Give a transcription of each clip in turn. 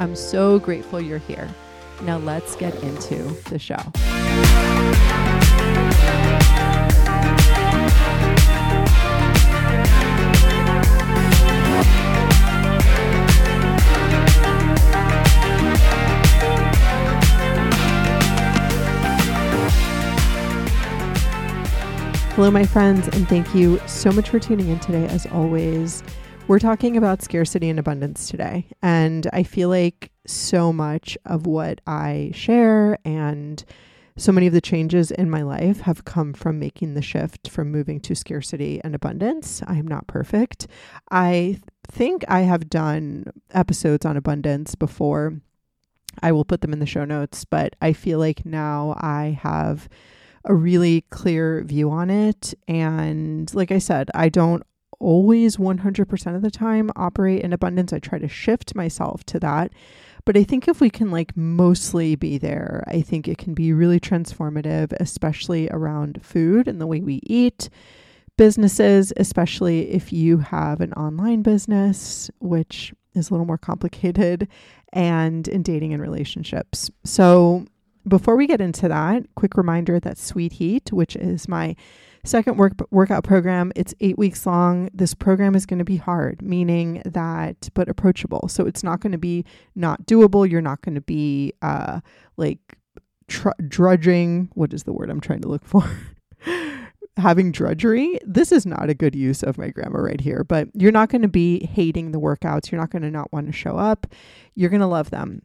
I'm so grateful you're here. Now let's get into the show. Hello, my friends, and thank you so much for tuning in today, as always. We're talking about scarcity and abundance today. And I feel like so much of what I share and so many of the changes in my life have come from making the shift from moving to scarcity and abundance. I am not perfect. I think I have done episodes on abundance before. I will put them in the show notes, but I feel like now I have a really clear view on it. And like I said, I don't always 100% of the time operate in abundance. I try to shift myself to that. But I think if we can like mostly be there, I think it can be really transformative, especially around food and the way we eat. Businesses, especially if you have an online business, which is a little more complicated, and in dating and relationships. So, before we get into that, quick reminder that Sweet Heat, which is my second work workout program. It's eight weeks long. This program is going to be hard, meaning that, but approachable. So it's not going to be not doable. You're not going to be uh, like tr- drudging. What is the word I'm trying to look for? Having drudgery. This is not a good use of my grammar right here, but you're not going to be hating the workouts. You're not going to not want to show up. You're going to love them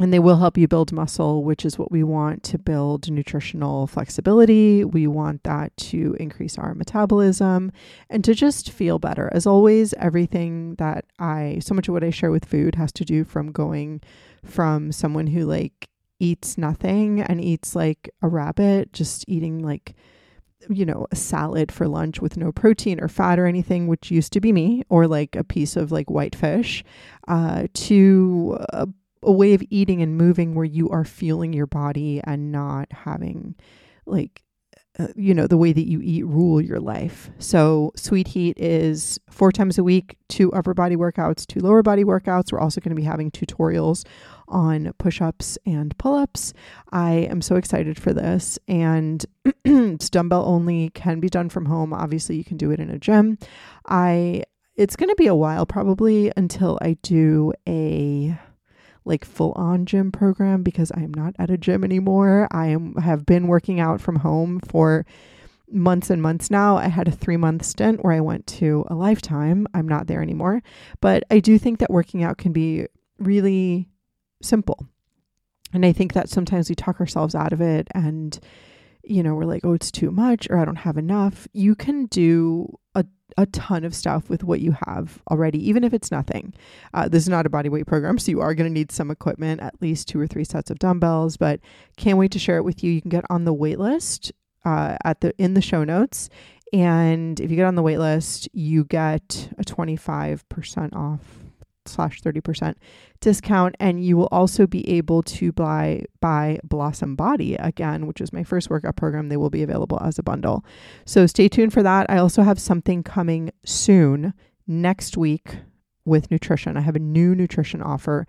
and they will help you build muscle, which is what we want to build nutritional flexibility. We want that to increase our metabolism and to just feel better. As always, everything that I, so much of what I share with food has to do from going from someone who like eats nothing and eats like a rabbit, just eating like, you know, a salad for lunch with no protein or fat or anything, which used to be me, or like a piece of like white fish, uh, to a a way of eating and moving where you are fueling your body and not having like uh, you know the way that you eat rule your life. So sweet heat is four times a week two upper body workouts two lower body workouts. We're also going to be having tutorials on push-ups and pull-ups. I am so excited for this and it's dumbbell only can be done from home. Obviously you can do it in a gym. I it's going to be a while probably until i do a like full on gym program because I am not at a gym anymore. I am have been working out from home for months and months now. I had a 3 month stint where I went to a lifetime. I'm not there anymore, but I do think that working out can be really simple. And I think that sometimes we talk ourselves out of it and you know, we're like, oh, it's too much or I don't have enough. You can do a a ton of stuff with what you have already, even if it's nothing. Uh, this is not a body weight program, so you are going to need some equipment, at least two or three sets of dumbbells. But can't wait to share it with you. You can get on the wait list uh, at the in the show notes, and if you get on the wait list, you get a twenty five percent off slash 30% discount and you will also be able to buy buy blossom body again which is my first workout program. They will be available as a bundle. So stay tuned for that. I also have something coming soon next week with nutrition. I have a new nutrition offer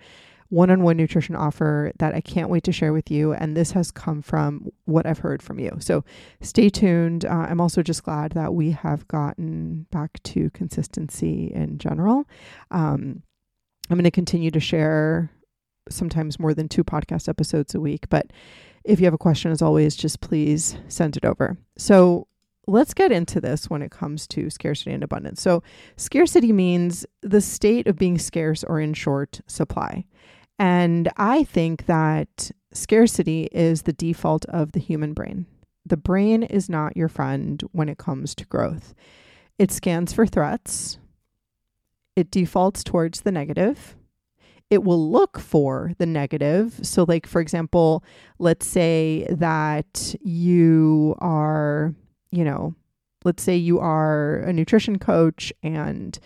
one-on-one nutrition offer that i can't wait to share with you and this has come from what i've heard from you. So stay tuned. Uh, i'm also just glad that we have gotten back to consistency in general. Um, I'm going to continue to share sometimes more than two podcast episodes a week. But if you have a question, as always, just please send it over. So let's get into this when it comes to scarcity and abundance. So, scarcity means the state of being scarce or in short supply. And I think that scarcity is the default of the human brain. The brain is not your friend when it comes to growth. It scans for threats, it defaults towards the negative. it will look for the negative. So, like, for example, let's say that you are, you know, let's say you are a nutrition coach and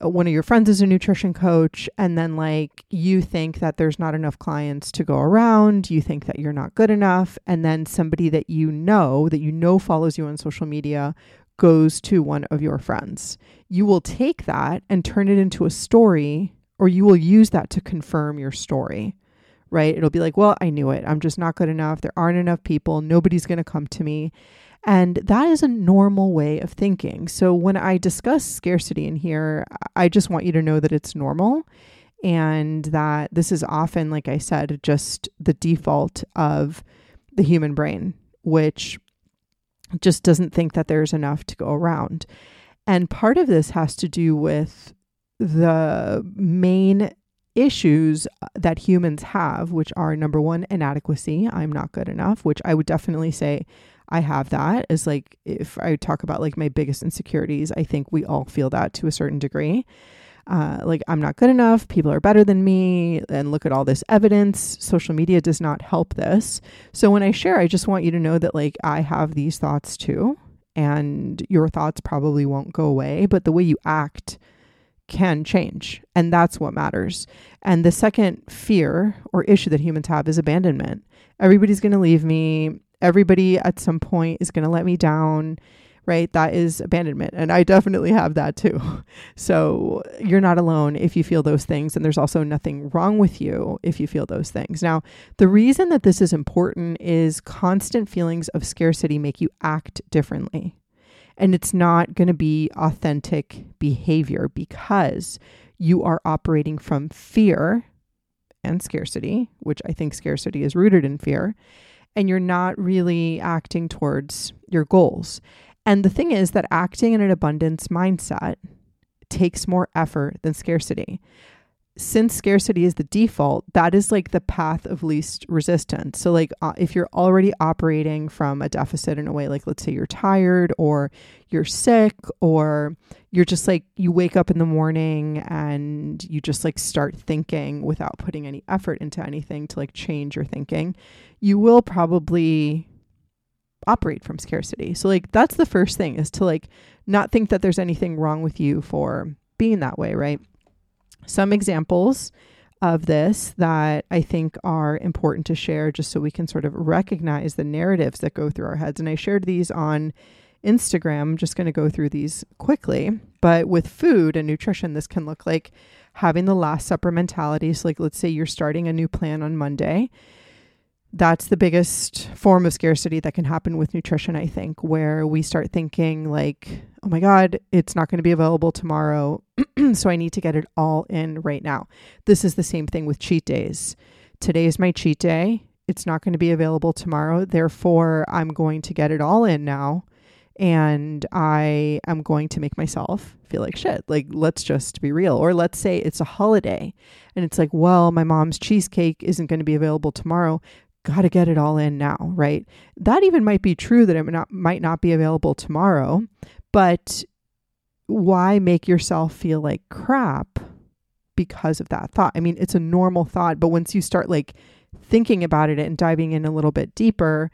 one of your friends is a nutrition coach and then like you think that there's not enough clients to go around you think that you're not good enough and then somebody that you know that you know follows you on social media goes to one of your friends. You will take that and turn it into a story or you will use that to confirm your story right? It'll be like well i knew it. I'm just not good enough. There aren't enough people. Nobody's going to come to me. And that is a normal way of thinking. So when I discuss scarcity in here, I just want you to know that it's normal and that this is often, like I said, just the default of the human brain, which just doesn't think that there's enough to go around. And part of this has to do with the main issues uh, that humans have, which are number one, inadequacy. I'm not good enough, which I would definitely say I have that. Is like if I talk about like my biggest insecurities, I think we all feel that to a certain degree. Uh, like I'm not good enough, people are better than me, and look at all this evidence. Social media does not help this. So when I share, I just want you to know that like I have these thoughts too, and your thoughts probably won't go away, but the way you act can change, and that's what matters. And the second fear or issue that humans have is abandonment. Everybody's going to leave me everybody at some point is going to let me down right? That is abandonment. And I definitely have that too. So you're not alone if you feel those things. And there's also nothing wrong with you if you feel those things. Now, the reason that this is important is constant feelings of scarcity make you act differently. And it's not going to be authentic behavior because you are operating from fear and scarcity, which I think scarcity is rooted in fear and you're not really acting towards your goals. And the thing is that acting in an abundance mindset takes more effort than scarcity. Since scarcity is the default, that is like the path of least resistance. So, like, uh, if you're already operating from a deficit in a way, like, let's say you're tired or you're sick or you're just like, you wake up in the morning and you just like start thinking without putting any effort into anything to like change your thinking, you will probably operate from scarcity. So like that's the first thing is to like not think that there's anything wrong with you for being that way, right? Some examples of this that I think are important to share just so we can sort of recognize the narratives that go through our heads. And I shared these on Instagram. I'm just going to go through these quickly. But with food and nutrition, this can look like having the Last Supper mentality. So, like, let's say you're starting a new plan on Monday that's the biggest form of scarcity that can happen with nutrition, I think, where we start thinking, like, oh my God, it's not going to be available tomorrow. so I need to get it all in right now. This is the same thing with cheat days. Today is my cheat day. It's not going to be available tomorrow. Therefore, I'm going to get it all in now. And I am going to make myself feel like shit. Like, let's just be real. Or let's say it's a holiday and it's like, well, my mom's cheesecake isn't going to be available tomorrow got to get it all in now, right? That even might be true that it not, might not be available tomorrow, but why make yourself feel like crap because of that thought? I mean, it's a normal thought, but once you start like thinking about it and diving in a little bit deeper,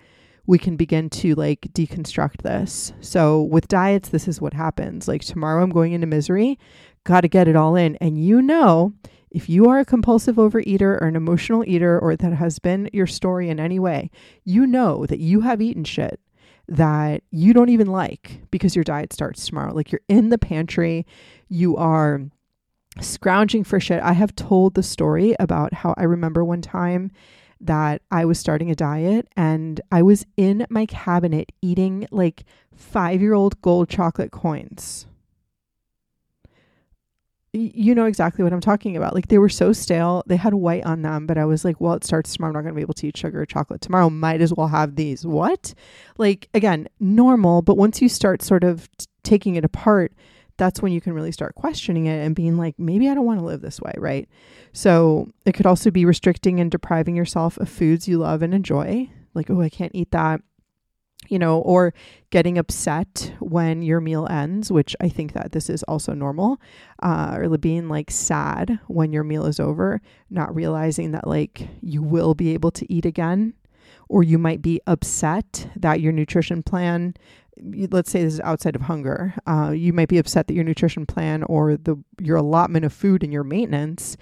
we can begin to like deconstruct this. So with diets, this is what happens. Like tomorrow I'm going into misery, got to get it all in. And you know, if you are a compulsive overeater or an emotional eater, or that has been your story in any way, you know that you have eaten shit that you don't even like because your diet starts tomorrow. Like you're in the pantry, you are scrounging for shit. I have told the story about how I remember one time that I was starting a diet and I was in my cabinet eating like five year old gold chocolate coins you know exactly what I'm talking about. Like they were so stale. They had white on them, but I was like, well, it starts tomorrow. I'm not going to be able to eat sugar or chocolate tomorrow. Might as well have these. What? Like again, normal, but once you start sort of t- taking it apart, that's when you can really start questioning it and being like, maybe I don't want to live this way, right? So it could also be restricting and depriving yourself of foods you love and enjoy. Like, oh, I can't eat that you know, or getting upset when your meal ends, which I think that this is also normal, uh, or being like sad when your meal is over, not realizing that like you will be able to eat again, or you might be upset that your nutrition plan. Let's say this is outside of hunger. Uh, you might be upset that your nutrition plan or the your allotment of food and your maintenance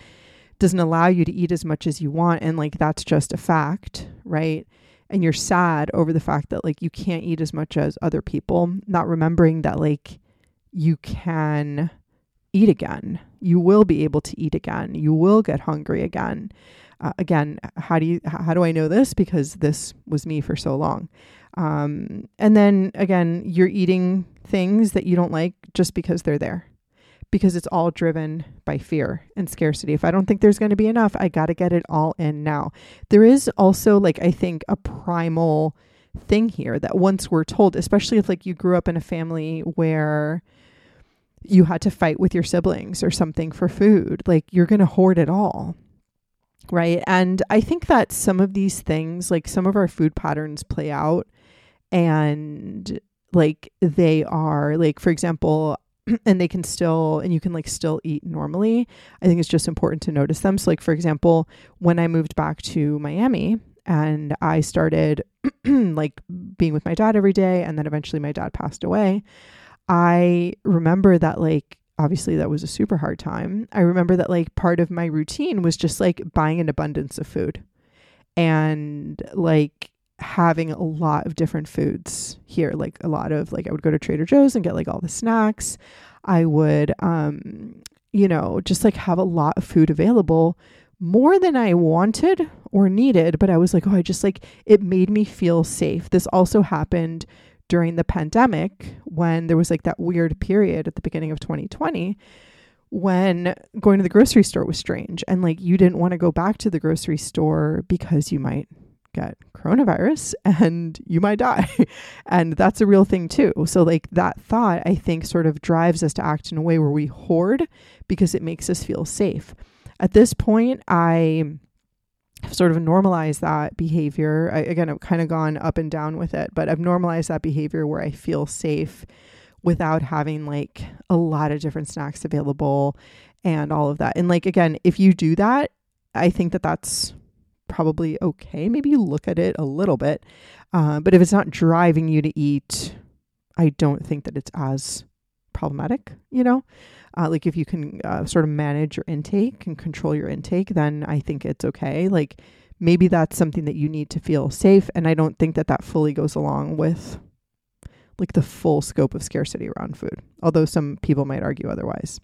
doesn't allow you to eat as much as you want, and like that's just a fact, right? And you're sad over the fact that like you can't eat as much as other people, not remembering that like you can eat again. You will be able to eat again. You will get hungry again. Uh, again, how do you how do I know this? Because this was me for so long. Um, and then again, you're eating things that you don't like just because they're there because it's all driven by fear and scarcity. If I don't think there's going to be enough, I got to get it all in now. There is also, like, I think a primal thing here that once we're told, especially if, like, you grew up in a family where you had to fight with your siblings or something for food, like, you're going to hoard it all. Right. And I think that some of these things, like some of our food patterns, play out and like they are like for example and they can still and you can like still eat normally i think it's just important to notice them. So like for example when i moved back to miami and i started like being with my dad every day and then eventually my dad passed away i remember that like obviously that was a super hard time. I remember that like part of my routine was just like buying an abundance of food. And like having a lot of different foods here like a lot of like i would go to trader joe's and get like all the snacks. I would um you know just like have a lot of food available more than i wanted or needed but i was like oh i just like it made me feel safe. This also happened during the pandemic when there was like that weird period at the beginning of 2020 when going to the grocery store was strange and like you didn't want to go back to the grocery store because you might get coronavirus and you might die. and that's a real thing too. So, like, that thought, I think, sort of drives us to act in a way where we hoard because it makes us feel safe. At this point, I have sort of normalized that behavior. I, again, I've kind of gone up and down with it, but I've normalized that behavior where I feel safe without having like a lot of different snacks available and all of that. And like, again, if you do that, I think that that's probably okay. Maybe you look at it a little bit. Uh, but if it's not driving you to eat, I don't think that it's as problematic, you know? Uh, like if you can uh, sort of manage your intake and control your intake, then I think it's okay. Like maybe that's something that you need to feel safe. And I don't think that that fully goes along with like the full scope of scarcity around food, although some people might argue otherwise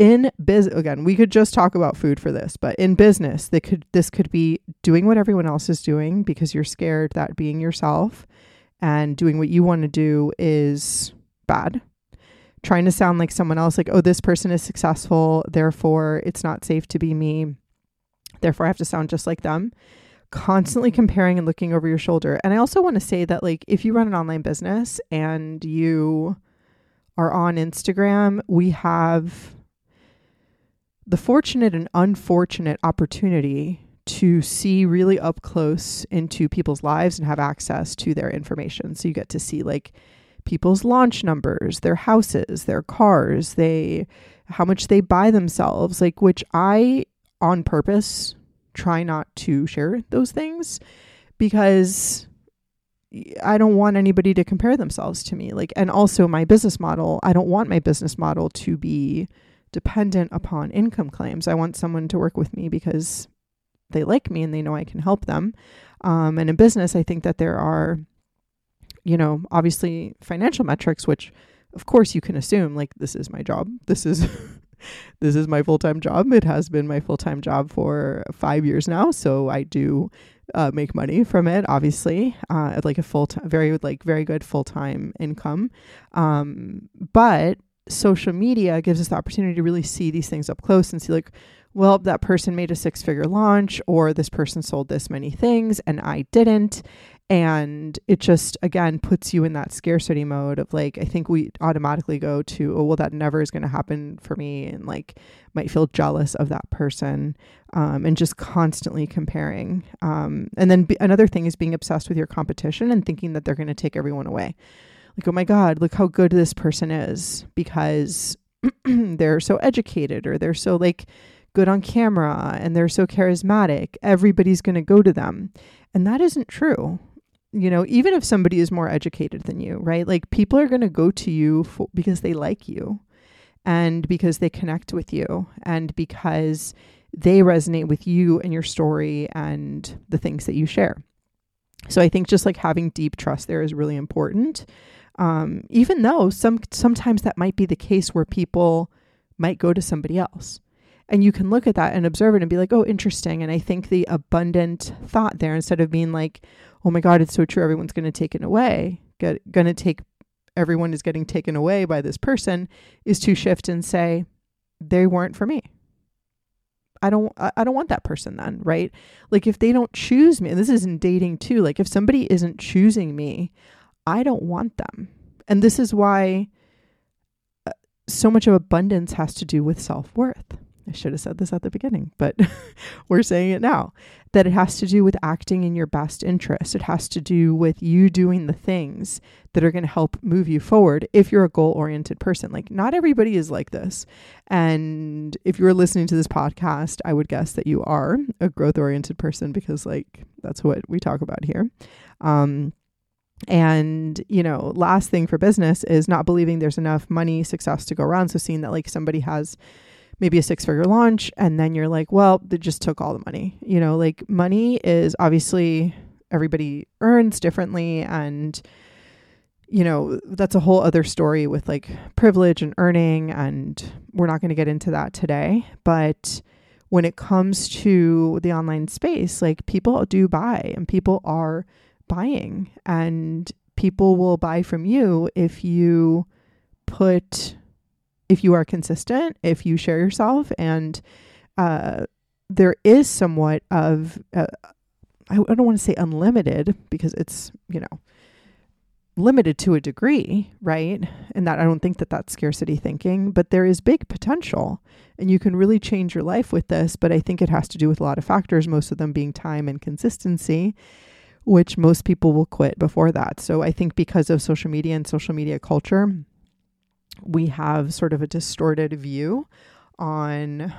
in biz again we could just talk about food for this but in business they could this could be doing what everyone else is doing because you're scared that being yourself and doing what you want to do is bad. Trying to sound like someone else like oh this person is successful therefore it's not safe to be me therefore i have to sound just like them. Constantly comparing and looking over your shoulder. And i also want to say that like if you run an online business and you are on instagram we have the fortunate and unfortunate opportunity to see really up close into people's lives and have access to their information. So you get to see like people's launch numbers, their houses, their cars, they how much they buy themselves, like which I on purpose try not to share those things because I don't want anybody to compare themselves to me. Like and also my business model, I don't want my business model to be dependent upon income claims. I want someone to work with me because they like me and they know I can help them. Um, and in business, I think that there are, you know, obviously financial metrics, which of course you can assume like this is my job. This is this is my full-time job. It has been my full-time job for 5 years now, so I do uh, make money from it obviously uh, like a full time very like very good full-time income um, but social media gives us the opportunity to really see these things up close and see like well that person made a six figure launch or this person sold this many things and i didn't. And it just again puts you in that scarcity mode of like i think we automatically go to oh well that never is going to happen for me and like might feel jealous of that person um, and just constantly comparing um, and then another thing is being obsessed with your competition and thinking that they're going to take everyone away like oh my god look how good this person is because they're so educated or they're so like good on camera and they're so charismatic everybody's going to go to them and that isn't true you know, even if somebody is more educated than you, right? Like people are going to go to you for, because they like you and because they connect with you and because they resonate with you and your story and the things that you share. So I think just like having deep trust there is really important. Um, even though some sometimes that might be the case where people might go to somebody else. And you can look at that and observe it and be like, oh, interesting. And I think the abundant thought there, instead of being like, oh my God, it's so true, everyone's going to take it away, going to take, everyone is getting taken away by this person, is to shift and say, they weren't for me. I don't I don't want that person then, right? Like if they don't choose me, and this isn't dating too, like if somebody isn't choosing me, I don't want them. And this is why uh, so much of abundance has to do with self-worth. I should have said this at the beginning, but we're saying it now that it has to do with acting in your best interest. It has to do with you doing the things that are going to help move you forward if you're a goal oriented person. Like, not everybody is like this. And if you're listening to this podcast, I would guess that you are a growth oriented person because, like, that's what we talk about here. Um, and, you know, last thing for business is not believing there's enough money, success to go around. So, seeing that like somebody has maybe a six figure launch and then you're like well they just took all the money you know like money is obviously everybody earns differently and you know that's a whole other story with like privilege and earning and we're not going to get into that today but when it comes to the online space like people do buy and people are buying and people will buy from you if you put if you are consistent, if you share yourself, and uh, there is somewhat of, uh, I, I don't want to say unlimited because it's, you know, limited to a degree, right? And that I don't think that that's scarcity thinking, but there is big potential and you can really change your life with this. But I think it has to do with a lot of factors, most of them being time and consistency, which most people will quit before that. So I think because of social media and social media culture, we have sort of a distorted view on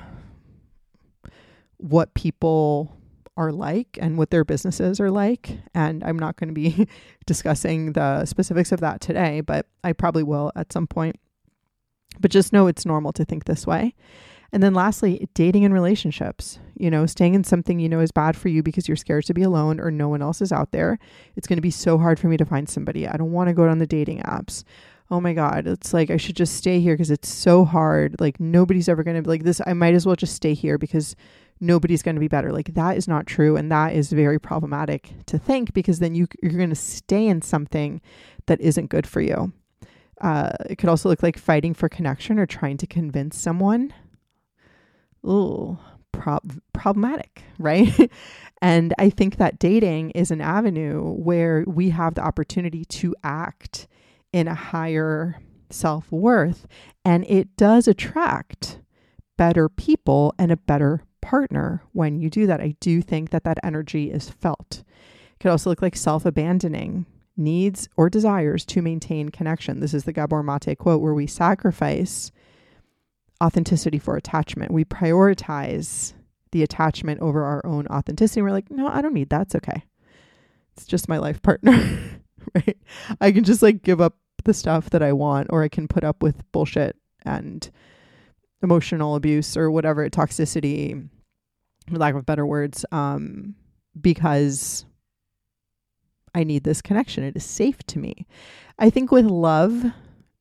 what people are like and what their businesses are like. And I'm not going to be discussing the specifics of that today, but I probably will at some point. But just know it's normal to think this way. And then lastly, dating and relationships. You know, staying in something you know is bad for you because you're scared to be alone or no one else is out there. It's going to be so hard for me to find somebody. I don't want to go on the dating apps oh my god it's like i should just stay here because it's so hard like nobody's ever going to be like this i might as well just stay here because nobody's going to be better like that is not true and that is very problematic to think because then you you're going to stay in something that isn't good for you uh, it could also look like fighting for connection or trying to convince someone Ooh, prob- problematic right and i think that dating is an avenue where we have the opportunity to act in a higher self worth. And it does attract better people and a better partner when you do that. I do think that that energy is felt. It could also look like self abandoning needs or desires to maintain connection. This is the Gabor Mate quote where we sacrifice authenticity for attachment. We prioritize the attachment over our own authenticity. We're like, no, I don't need that. It's okay. It's just my life partner. right? I can just like give up the stuff that I want, or I can put up with bullshit and emotional abuse or whatever, toxicity, for lack of better words, um, because I need this connection. It is safe to me. I think with love,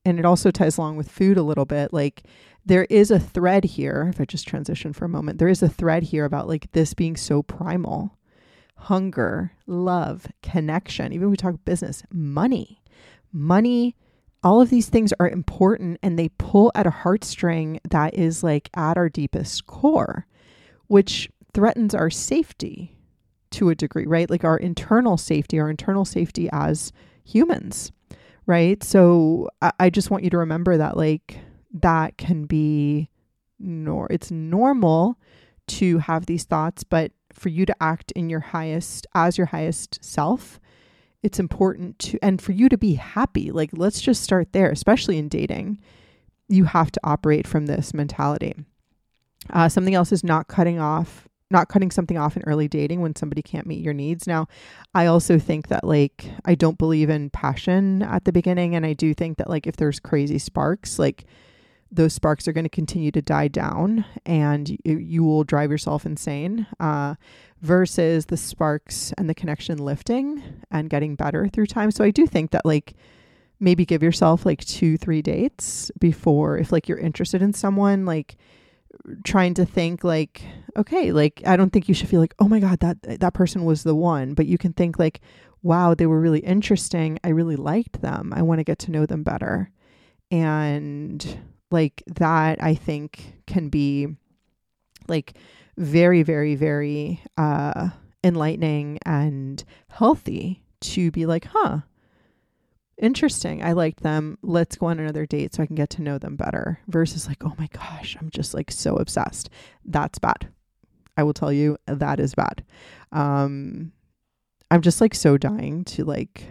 and it also ties along with food a little bit, like there is a thread here. If I just transition for a moment, there is a thread here about like this being so primal hunger, love, connection, even we talk business, money. Money, all of these things are important and they pull at a heartstring that is like at our deepest core, which threatens our safety to a degree, right? Like our internal safety, our internal safety as humans, right? So I, I just want you to remember that, like, that can be nor it's normal to have these thoughts, but for you to act in your highest as your highest self, it's important to and for you to be happy. Like let's just start there, especially in dating. You have to operate from this mentality. Uh, something else is not cutting off not cutting something off in early dating when somebody can't meet your needs. Now, I also think that like I don't believe in passion at the beginning and I do think that like if there's crazy sparks, like those sparks are going to continue to die down and you, you will drive yourself insane uh, versus the sparks and the connection lifting and getting better through time. So I do think that like maybe give yourself like two, three dates before if like you're interested in someone, like trying to think like okay like i don't think you should feel like oh my god that that person was the one but you can think like wow they were really interesting. I really liked them. I want to get to know them better. And like that i think can be like very very very uh enlightening and healthy to be like huh interesting. I liked them. Let's go on another date so I can get to know them better. Versus like, oh my gosh, I'm just like so obsessed. That's bad. I will tell you that is bad. Um, I'm just like so dying to like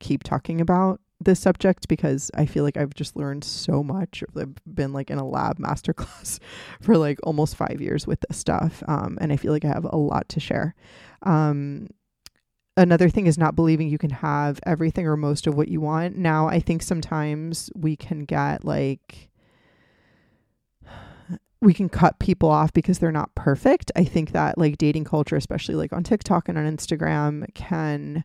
keep talking about this subject because I feel like I've just learned so much. I've been like in a lab masterclass for like almost five years with this stuff. Um, and I feel like I have a lot to share. Um, another thing is not believing you can have everything or most of what you want. Now, I think sometimes we can get like we can cut people off because they're not perfect. I think that like dating culture, especially like on TikTok and on Instagram, can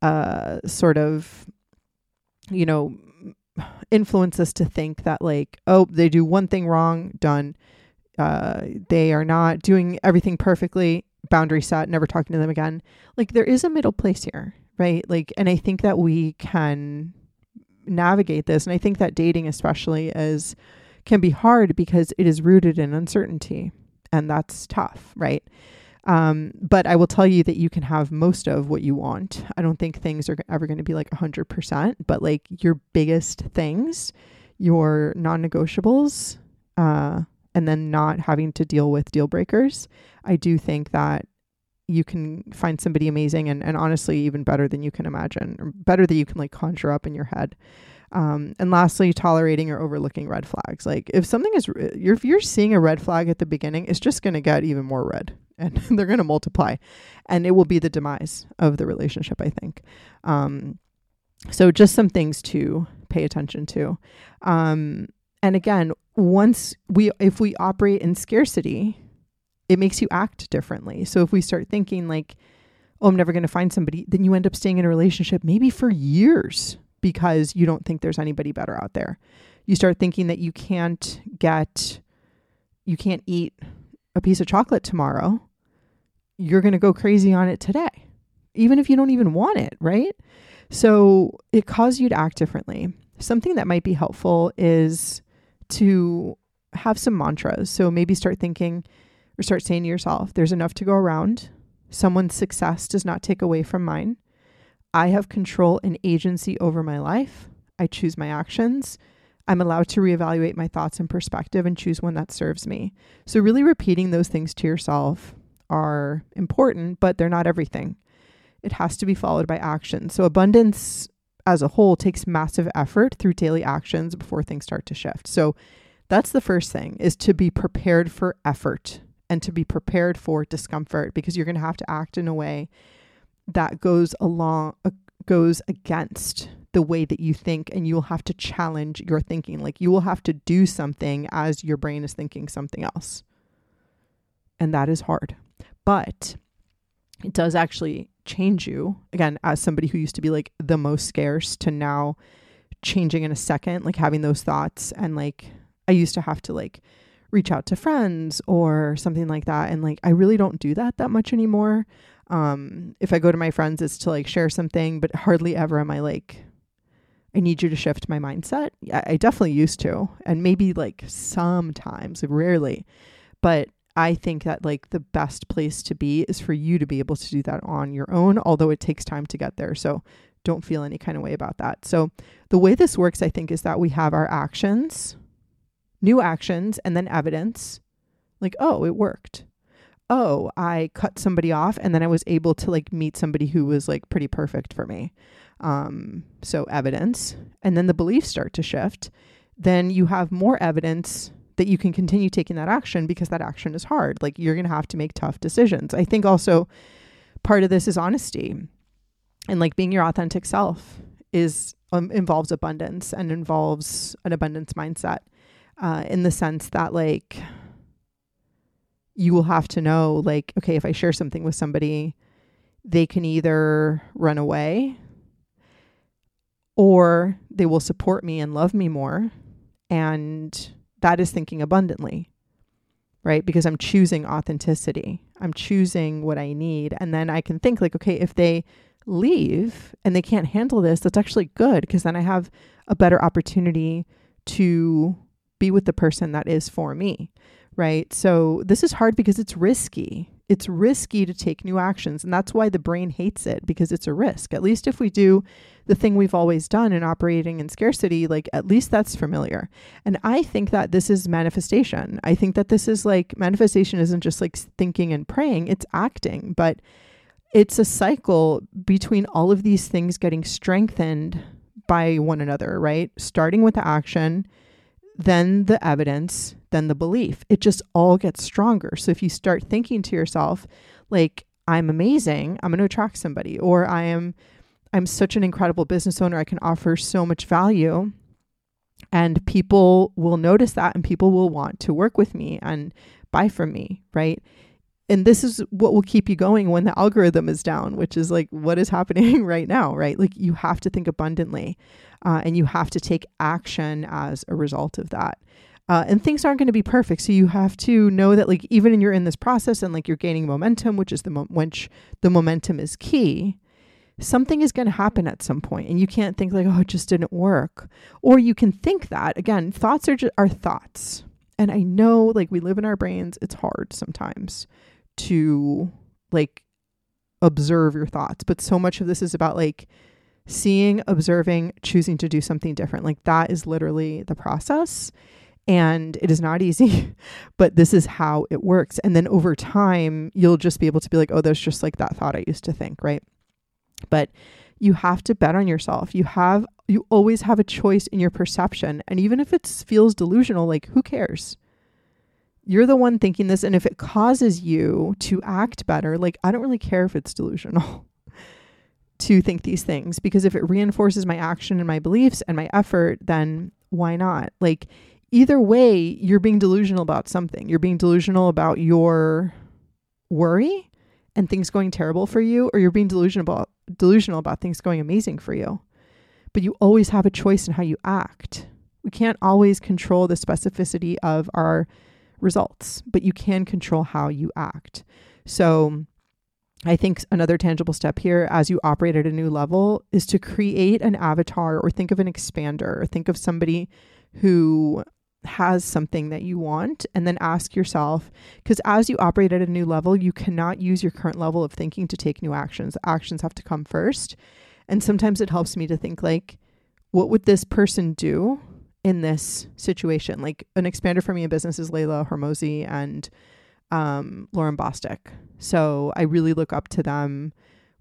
uh sort of you know influence us to think that like oh they do one thing wrong done uh they are not doing everything perfectly boundary set, never talking to them again. Like there is a middle place here, right? Like, and I think that we can navigate this. And I think that dating, especially, is can be hard because it is rooted in uncertainty, and that's tough, right? Um, but I will tell you that you can have most of what you want. I don't think things are ever going to be like 100%, but like your biggest things, your non negotiables, uh, and then not having to deal with deal breakers, I do think that you can find somebody amazing and, and honestly even better than you can imagine or better than you can like conjure up in your head. Um, and lastly tolerating or overlooking red flags. Like if something is if you're seeing a red flag at the beginning it's just going to get even more red and they're going to multiply and it will be the demise of the relationship i think. Um, so just some things to pay attention to. Um, and again once we if we operate in scarcity it makes you act differently. So if we start thinking like oh i'm never going to find somebody then you end up staying in a relationship maybe for years because you don't think there's anybody better out there. You start thinking that you can't get you can't eat a piece of chocolate tomorrow you're going to go crazy on it today even if you don't even want it right so it caused you to act differently something that might be helpful is to have some mantras. So maybe start thinking or start saying to yourself, there's enough to go around. Someone's success does not take away from mine. I have control and agency over my life. I choose my actions. I'm allowed to reevaluate my thoughts and perspective and choose one that serves me. So, really repeating those things to yourself are important, but they're not everything. It has to be followed by action. So, abundance as a whole takes massive effort through daily actions before things start to shift. So that's the first thing is to be prepared for effort and to be prepared for discomfort because you're going to have to act in a way that goes along uh, goes against the way that you think and you will have to challenge your thinking like you will have to do something as your brain is thinking something else and that is hard but it does actually change you again as somebody who used to be like the most scarce to now changing in a second like having those thoughts and like i used to have to like reach out to friends or something like that and like i really don't do that that much anymore. Um if i go to my friends it's to like share something but hardly ever am i like i need you to shift my mindset. I, I definitely used to and maybe like sometimes rarely but I think that like the best place to be is for you to be able to do that on your own, although it takes time to get there. So don't feel any kind of way about that. So the way this works, I think, is that we have our actions, new actions, and then evidence. Like, oh, it worked. Oh, I cut somebody off and then I was able to like meet somebody who was like pretty perfect for me. Um, so evidence. And then the beliefs start to shift. Then you have more evidence that you can continue taking that action because that action is hard. Like you're going to have to make tough decisions. I think also part of this is honesty and like being your authentic self is um, involves abundance and involves an abundance mindset uh, in the sense that like you will have to know like okay if i share something with somebody they can either run away or they will support me and love me more and that is thinking abundantly, right? Because I'm choosing authenticity. I'm choosing what I need. And then I can think, like, okay, if they leave and they can't handle this, that's actually good because then I have a better opportunity to be with the person that is for me, right? So this is hard because it's risky it's risky to take new actions. And that's why the brain hates it because it's a risk. At least if we do the thing we've always done in operating in scarcity, like at least that's familiar. And I think that this is manifestation. I think that this is like manifestation isn't just like thinking and praying, it's acting, but it's a cycle between all of these things getting strengthened by one another, right? Starting with the action, then the evidence, then the belief. It just all gets stronger. So if you start thinking to yourself, like, I'm amazing, I'm going to attract somebody, or I am I'm such an incredible business owner, I can offer so much value. And people will notice that and people will want to work with me and buy from me, right? And this is what will keep you going when the algorithm is down, which is like what is happening right now, right? Like you have to think abundantly uh, and you have to take action as a result of that. Uh, and things aren't going to be perfect. So you have to know that, like, even you're in this process and like you're gaining momentum, which is the mo- which the momentum is key. Something is going to happen at some point, and you can't think like, "Oh, it just didn't work," or you can think that again. Thoughts are just, are thoughts, and I know like we live in our brains. It's hard sometimes to like observe your thoughts, but so much of this is about like seeing, observing, choosing to do something different. Like that is literally the process. And it is not easy, but this is how it works. And then over time, you'll just be able to be like, oh, there's just like that thought I used to think, right? But you have to bet on yourself. You have, you always have a choice in your perception. And even if it feels delusional, like who cares? You're the one thinking this. And if it causes you to act better, like I don't really care if it's delusional. to think these things because if it reinforces my action and my beliefs and my effort, then why not? Like, either way, you're being delusional about something. You're being delusional about your worry and things going terrible for you, or you're being delusional delusional about things going amazing for you. But you always have a choice in how you act. We can't always control the specificity of our results, but you can control how you act. So, I think another tangible step here as you operate at a new level is to create an avatar or think of an expander or think of somebody who has something that you want and then ask yourself because as you operate at a new level you cannot use your current level of thinking to take new actions. Actions have to come first. And sometimes it helps me to think like what would this person do in this situation? Like an expander for me in business is Leila Hormozi and um, Lauryn Bosstick. So I really look up to them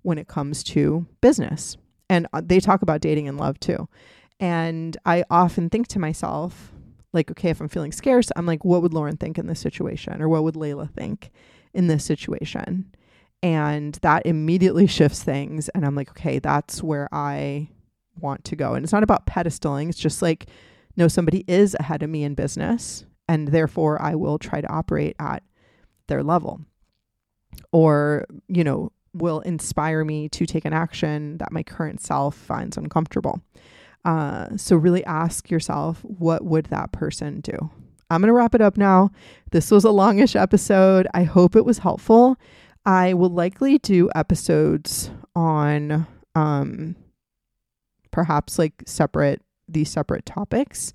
when it comes to business. And uh, they talk about dating and love too. And I often think to myself, like, okay, if I'm feeling scarce, I'm like, what would Lauryn think in this situation? Or what would Leila think in this situation? And that immediately shifts things. And I'm like, okay, that's where I want to go. And it's not about pedestaling, it's just like, no, somebody is ahead of me in business. And therefore, I will try to operate at their level or, you know, will inspire me to take an action that my current self finds uncomfortable. Uh, so really ask yourself, what would that person do? I'm going to wrap it up now. This was a longish episode. I hope it was helpful. I will likely do episodes on um, perhaps like separate these separate topics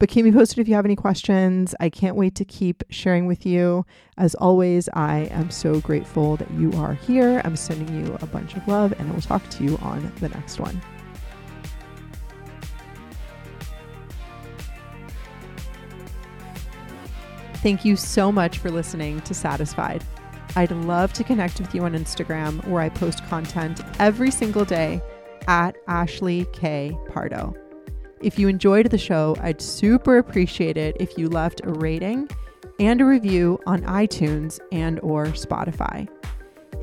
But keep me posted if you have any questions. I can't wait to keep sharing with you. As always, I am so grateful that you are here. I'm sending you a bunch of love, and I will talk to you on the next one. Thank you so much for listening to Satisfied. I'd love to connect with you on Instagram where I post content every single day at Ashley K. Pardo. If you enjoyed the show, I'd super appreciate it if you left a rating and a review on iTunes and or Spotify.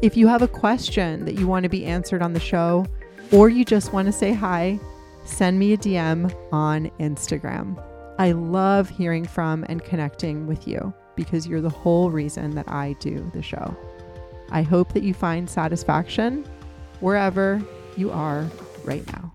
If you have a question that you want to be answered on the show or you just want to say hi, send me a DM on Instagram. I love hearing from and connecting with you because you're the whole reason that I do the show. I hope that you find satisfaction wherever you are right now.